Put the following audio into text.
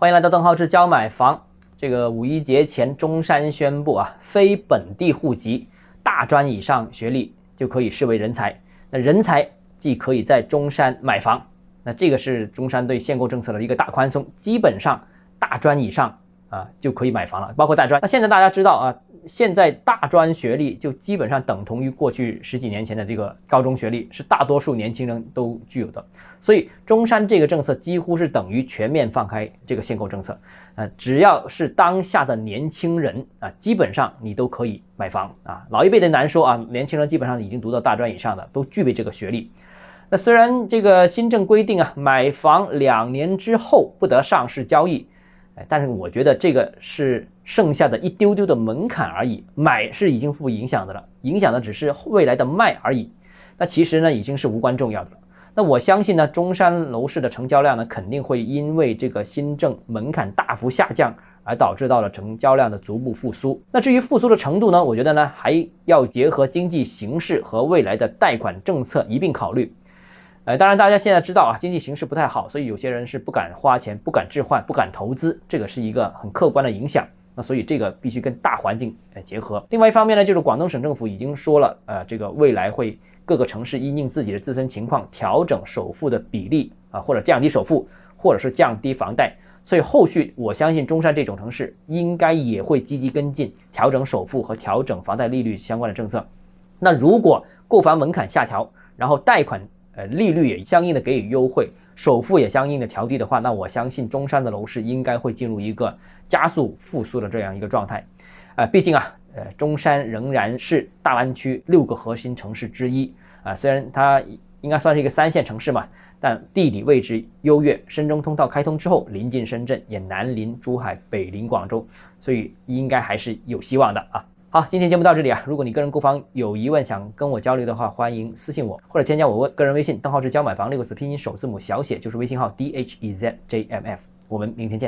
欢迎来到邓浩志教买房。这个五一节前，中山宣布啊，非本地户籍、大专以上学历就可以视为人才。那人才既可以在中山买房，那这个是中山对限购政策的一个大宽松，基本上大专以上啊就可以买房了，包括大专。那现在大家知道啊。现在大专学历就基本上等同于过去十几年前的这个高中学历，是大多数年轻人都具有的。所以中山这个政策几乎是等于全面放开这个限购政策。呃，只要是当下的年轻人啊，基本上你都可以买房啊。老一辈的难说啊，年轻人基本上已经读到大专以上的都具备这个学历。那虽然这个新政规定啊，买房两年之后不得上市交易。但是我觉得这个是剩下的一丢丢的门槛而已，买是已经不影响的了，影响的只是未来的卖而已。那其实呢已经是无关重要的了。那我相信呢，中山楼市的成交量呢肯定会因为这个新政门槛大幅下降而导致到了成交量的逐步复苏。那至于复苏的程度呢，我觉得呢还要结合经济形势和未来的贷款政策一并考虑。呃，当然，大家现在知道啊，经济形势不太好，所以有些人是不敢花钱、不敢置换、不敢投资，这个是一个很客观的影响。那所以这个必须跟大环境呃结合。另外一方面呢，就是广东省政府已经说了，呃，这个未来会各个城市因应自己的自身情况调整首付的比例啊，或者降低首付，或者是降低房贷。所以后续我相信中山这种城市应该也会积极跟进调整首付和调整房贷利率相关的政策。那如果购房门槛下调，然后贷款。呃，利率也相应的给予优惠，首付也相应的调低的话，那我相信中山的楼市应该会进入一个加速复苏的这样一个状态。呃，毕竟啊，呃，中山仍然是大湾区六个核心城市之一啊，虽然它应该算是一个三线城市嘛，但地理位置优越，深中通道开通之后，临近深圳，也南临珠海，北临广州，所以应该还是有希望的啊。好，今天节目到这里啊。如果你个人购房有疑问，想跟我交流的话，欢迎私信我或者添加我个人微信，账号是教买房六个字拼音首字母小写，就是微信号 d h e z j m f。我们明天见。